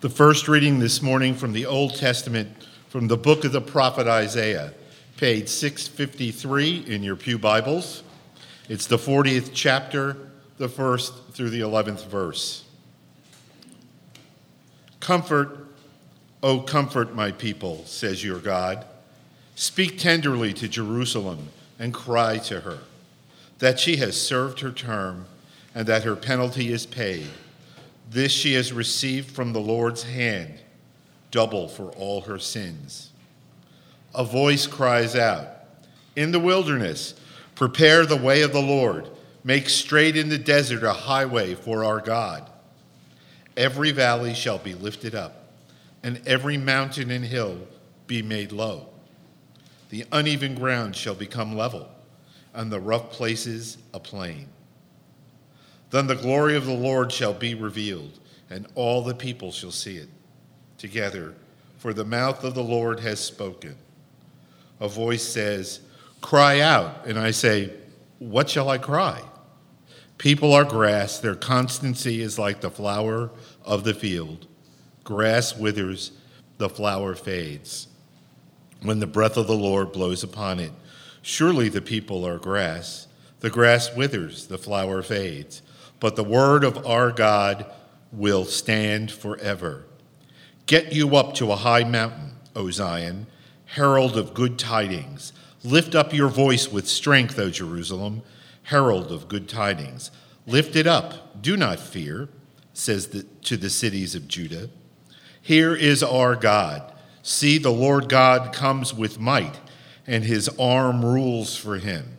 The first reading this morning from the Old Testament, from the book of the prophet Isaiah, page 653 in your Pew Bibles. It's the 40th chapter, the first through the 11th verse. Comfort, O comfort my people, says your God. Speak tenderly to Jerusalem and cry to her that she has served her term and that her penalty is paid this she has received from the Lord's hand, double for all her sins. A voice cries out In the wilderness, prepare the way of the Lord, make straight in the desert a highway for our God. Every valley shall be lifted up, and every mountain and hill be made low. The uneven ground shall become level, and the rough places a plain. Then the glory of the Lord shall be revealed, and all the people shall see it together, for the mouth of the Lord has spoken. A voice says, Cry out. And I say, What shall I cry? People are grass, their constancy is like the flower of the field. Grass withers, the flower fades. When the breath of the Lord blows upon it, surely the people are grass. The grass withers, the flower fades but the word of our God will stand forever. Get you up to a high mountain, O Zion, herald of good tidings. Lift up your voice with strength, O Jerusalem, herald of good tidings. Lift it up, do not fear, says the, to the cities of Judah. Here is our God. See, the Lord God comes with might, and his arm rules for him.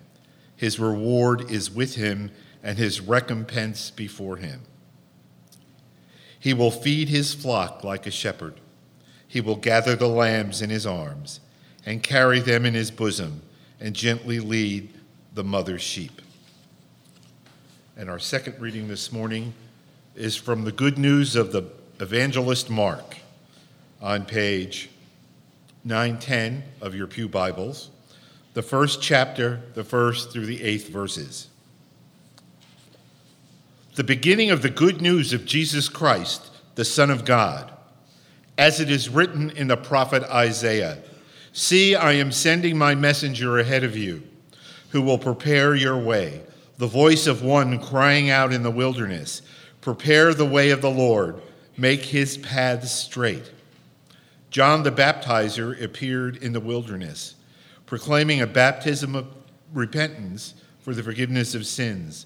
His reward is with him and his recompense before him. He will feed his flock like a shepherd. He will gather the lambs in his arms and carry them in his bosom and gently lead the mother sheep. And our second reading this morning is from the good news of the evangelist Mark on page 910 of your Pew Bibles, the first chapter, the first through the eighth verses the beginning of the good news of Jesus Christ, the Son of God. As it is written in the prophet Isaiah See, I am sending my messenger ahead of you, who will prepare your way, the voice of one crying out in the wilderness Prepare the way of the Lord, make his paths straight. John the Baptizer appeared in the wilderness, proclaiming a baptism of repentance for the forgiveness of sins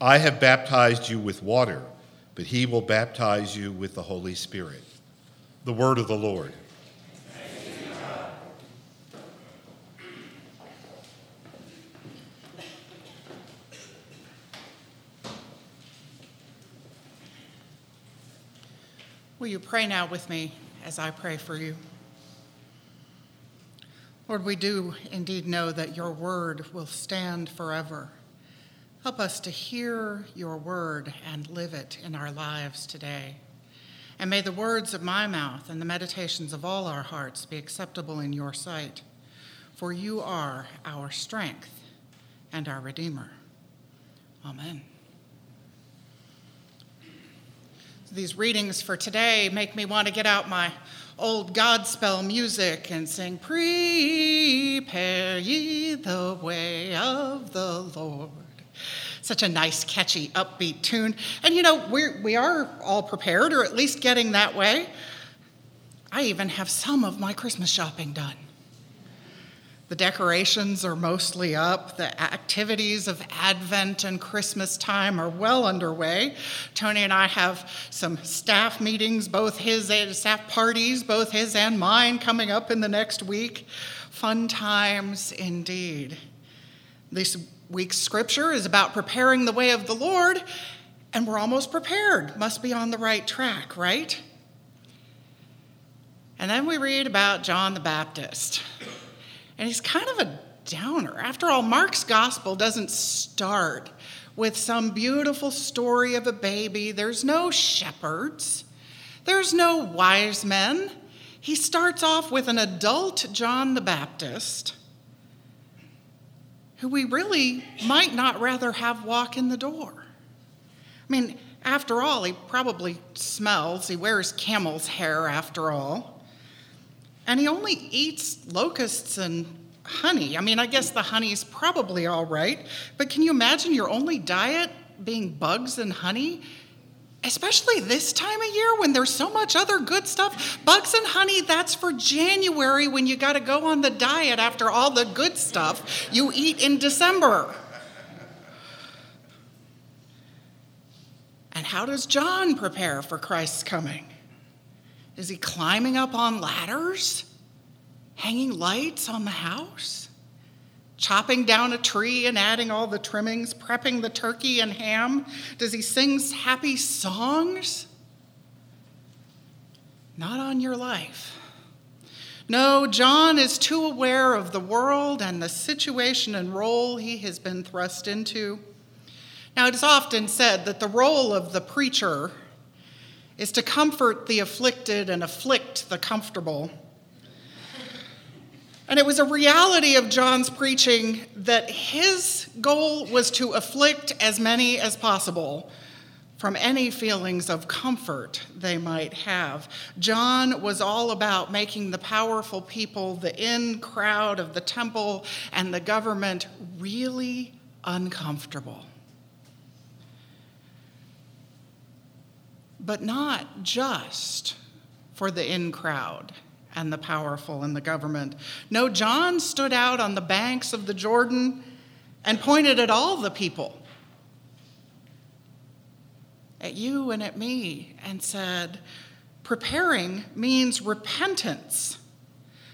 I have baptized you with water, but he will baptize you with the Holy Spirit. The word of the Lord. Will you pray now with me as I pray for you? Lord, we do indeed know that your word will stand forever. Help us to hear your word and live it in our lives today. And may the words of my mouth and the meditations of all our hearts be acceptable in your sight, for you are our strength and our Redeemer. Amen. These readings for today make me want to get out my old Godspell music and sing, Prepare ye the way of the Lord such a nice, catchy, upbeat tune. And you know, we're, we are all prepared, or at least getting that way. I even have some of my Christmas shopping done. The decorations are mostly up. The activities of Advent and Christmas time are well underway. Tony and I have some staff meetings, both his and staff parties, both his and mine, coming up in the next week. Fun times indeed. This week's scripture is about preparing the way of the Lord, and we're almost prepared. Must be on the right track, right? And then we read about John the Baptist. And he's kind of a downer. After all, Mark's gospel doesn't start with some beautiful story of a baby. There's no shepherds, there's no wise men. He starts off with an adult John the Baptist who we really might not rather have walk in the door. I mean, after all, he probably smells. He wears camel's hair, after all. And he only eats locusts and honey. I mean, I guess the honey's probably all right, but can you imagine your only diet being bugs and honey? Especially this time of year when there's so much other good stuff. Bugs and honey, that's for January when you got to go on the diet after all the good stuff you eat in December. And how does John prepare for Christ's coming? Is he climbing up on ladders? hanging lights on the house, chopping down a tree and adding all the trimmings, prepping the turkey and ham? Does he sing happy songs? Not on your life. No, John is too aware of the world and the situation and role he has been thrust into. Now, it is often said that the role of the preacher is to comfort the afflicted and afflict the comfortable. And it was a reality of John's preaching that his goal was to afflict as many as possible from any feelings of comfort they might have. John was all about making the powerful people, the in crowd of the temple, and the government really uncomfortable. But not just for the in crowd and the powerful in the government. No, John stood out on the banks of the Jordan and pointed at all the people, at you and at me, and said, Preparing means repentance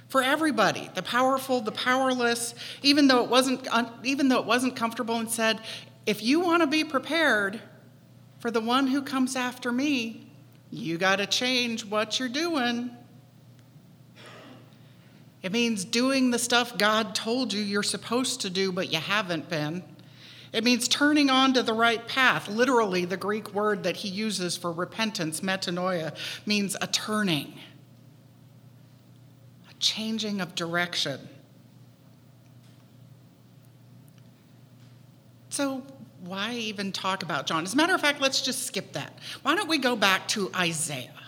for everybody the powerful the powerless even though it wasn't even though it wasn't comfortable and said if you want to be prepared for the one who comes after me you got to change what you're doing it means doing the stuff God told you you're supposed to do, but you haven't been. It means turning onto the right path. Literally, the Greek word that he uses for repentance, metanoia, means a turning, a changing of direction. So, why even talk about John? As a matter of fact, let's just skip that. Why don't we go back to Isaiah?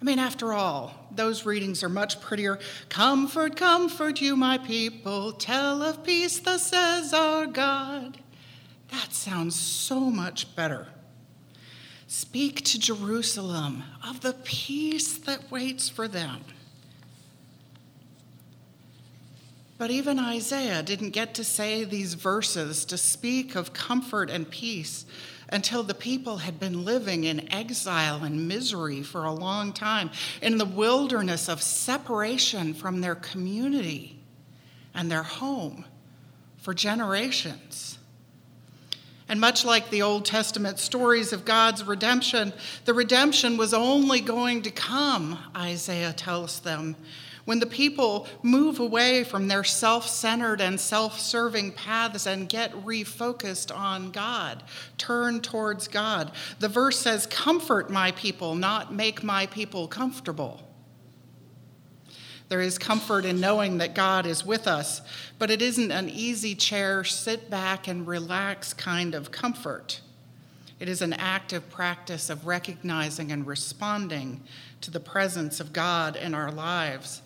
I mean, after all, those readings are much prettier. Comfort, comfort you, my people. Tell of peace, thus says our God. That sounds so much better. Speak to Jerusalem of the peace that waits for them. But even Isaiah didn't get to say these verses to speak of comfort and peace until the people had been living in exile and misery for a long time, in the wilderness of separation from their community and their home for generations. And much like the Old Testament stories of God's redemption, the redemption was only going to come, Isaiah tells them, when the people move away from their self centered and self serving paths and get refocused on God, turn towards God. The verse says, Comfort my people, not make my people comfortable. There is comfort in knowing that God is with us, but it isn't an easy chair, sit back and relax kind of comfort. It is an active practice of recognizing and responding to the presence of God in our lives.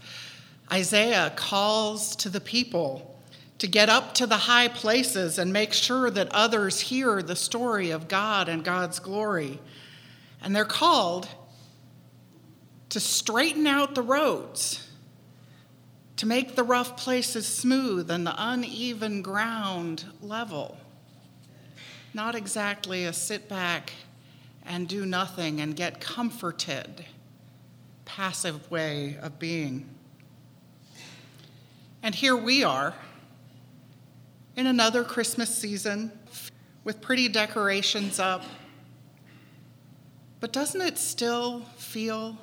Isaiah calls to the people to get up to the high places and make sure that others hear the story of God and God's glory. And they're called to straighten out the roads, to make the rough places smooth and the uneven ground level. Not exactly a sit back and do nothing and get comforted passive way of being. And here we are in another Christmas season with pretty decorations up. But doesn't it still feel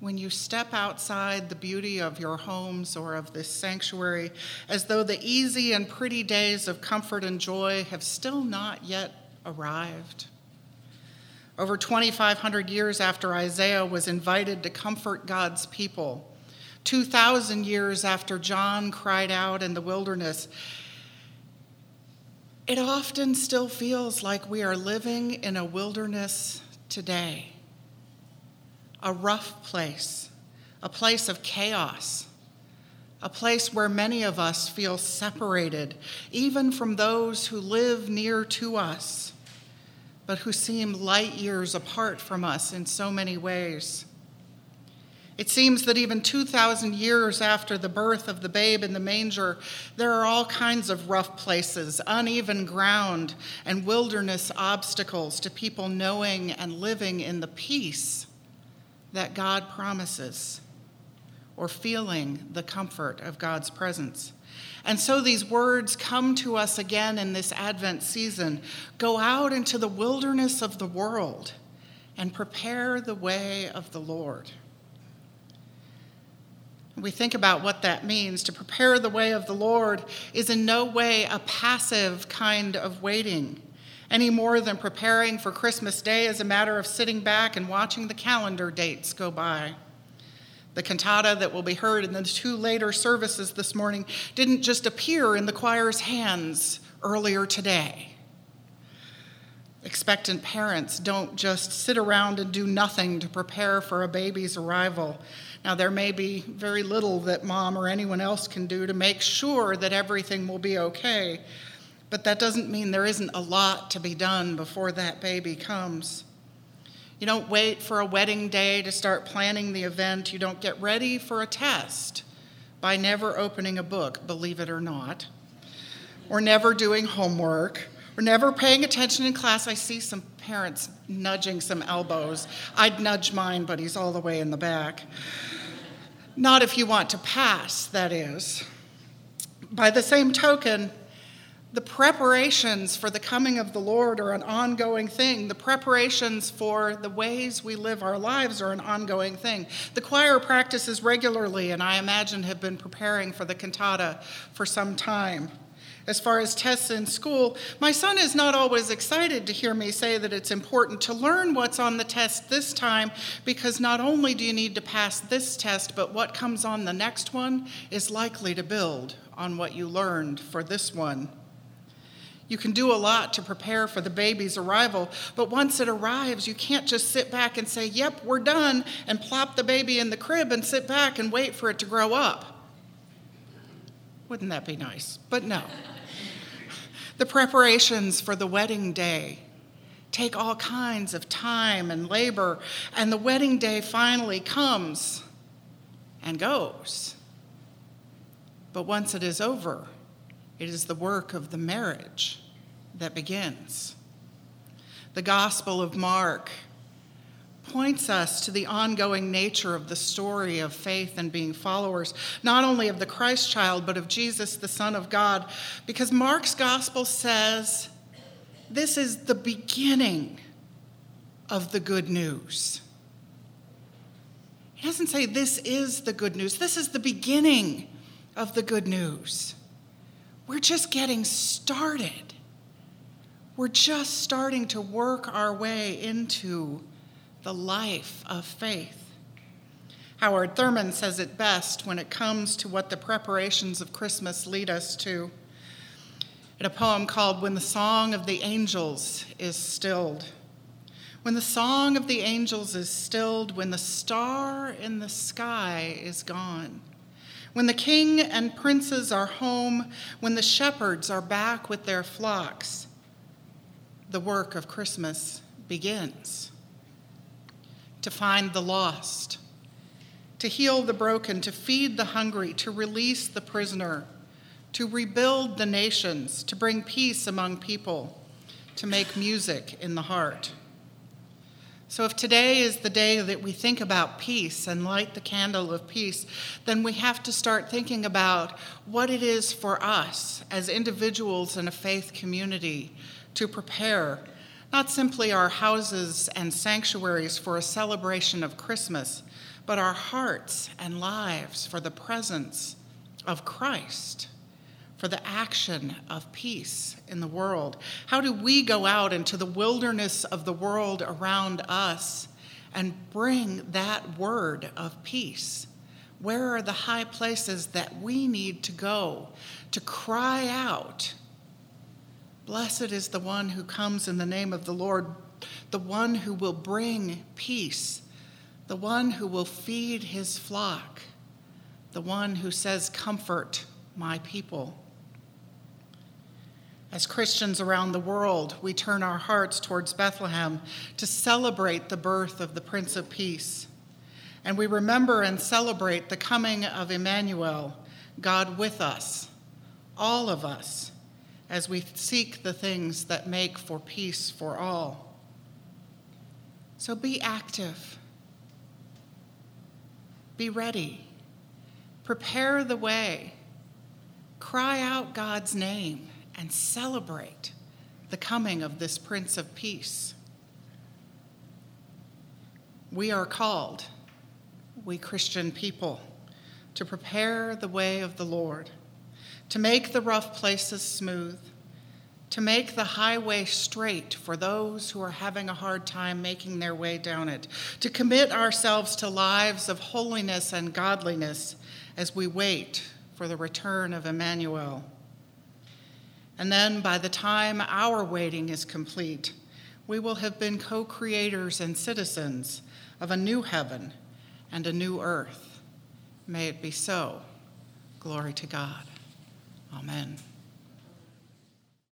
when you step outside the beauty of your homes or of this sanctuary, as though the easy and pretty days of comfort and joy have still not yet arrived. Over 2,500 years after Isaiah was invited to comfort God's people, 2,000 years after John cried out in the wilderness, it often still feels like we are living in a wilderness today. A rough place, a place of chaos, a place where many of us feel separated, even from those who live near to us, but who seem light years apart from us in so many ways. It seems that even 2,000 years after the birth of the babe in the manger, there are all kinds of rough places, uneven ground, and wilderness obstacles to people knowing and living in the peace that God promises or feeling the comfort of God's presence. And so these words come to us again in this Advent season go out into the wilderness of the world and prepare the way of the Lord. We think about what that means. To prepare the way of the Lord is in no way a passive kind of waiting any more than preparing for Christmas Day is a matter of sitting back and watching the calendar dates go by. The cantata that will be heard in the two later services this morning didn't just appear in the choir's hands earlier today. Expectant parents don't just sit around and do nothing to prepare for a baby's arrival. Now, there may be very little that mom or anyone else can do to make sure that everything will be okay, but that doesn't mean there isn't a lot to be done before that baby comes. You don't wait for a wedding day to start planning the event. You don't get ready for a test by never opening a book, believe it or not, or never doing homework, or never paying attention in class. I see some parents nudging some elbows. I'd nudge mine, but he's all the way in the back. Not if you want to pass, that is. By the same token, the preparations for the coming of the Lord are an ongoing thing. The preparations for the ways we live our lives are an ongoing thing. The choir practices regularly, and I imagine have been preparing for the cantata for some time. As far as tests in school, my son is not always excited to hear me say that it's important to learn what's on the test this time because not only do you need to pass this test, but what comes on the next one is likely to build on what you learned for this one. You can do a lot to prepare for the baby's arrival, but once it arrives, you can't just sit back and say, Yep, we're done, and plop the baby in the crib and sit back and wait for it to grow up. Wouldn't that be nice? But no. the preparations for the wedding day take all kinds of time and labor, and the wedding day finally comes and goes. But once it is over, it is the work of the marriage that begins. The Gospel of Mark points us to the ongoing nature of the story of faith and being followers, not only of the Christ child, but of Jesus, the Son of God, because Mark's Gospel says this is the beginning of the good news. He doesn't say this is the good news, this is the beginning of the good news. We're just getting started. We're just starting to work our way into the life of faith. Howard Thurman says it best when it comes to what the preparations of Christmas lead us to. In a poem called When the Song of the Angels is Stilled. When the song of the angels is stilled, when the star in the sky is gone, when the king and princes are home, when the shepherds are back with their flocks, the work of Christmas begins. To find the lost, to heal the broken, to feed the hungry, to release the prisoner, to rebuild the nations, to bring peace among people, to make music in the heart. So, if today is the day that we think about peace and light the candle of peace, then we have to start thinking about what it is for us as individuals in a faith community to prepare not simply our houses and sanctuaries for a celebration of Christmas, but our hearts and lives for the presence of Christ, for the action of peace in the world? How do we go out into the wilderness of the world around us and bring that word of peace? Where are the high places that we need to go to cry out? Blessed is the one who comes in the name of the Lord, the one who will bring peace, the one who will feed his flock, the one who says, Comfort my people. As Christians around the world, we turn our hearts towards Bethlehem to celebrate the birth of the Prince of Peace. And we remember and celebrate the coming of Emmanuel, God with us, all of us, as we seek the things that make for peace for all. So be active, be ready, prepare the way, cry out God's name, and celebrate the coming of this Prince of Peace. We are called we Christian people, to prepare the way of the Lord, to make the rough places smooth, to make the highway straight for those who are having a hard time making their way down it, to commit ourselves to lives of holiness and godliness as we wait for the return of Emmanuel. And then, by the time our waiting is complete, we will have been co creators and citizens of a new heaven and a new earth. May it be so. Glory to God. Amen.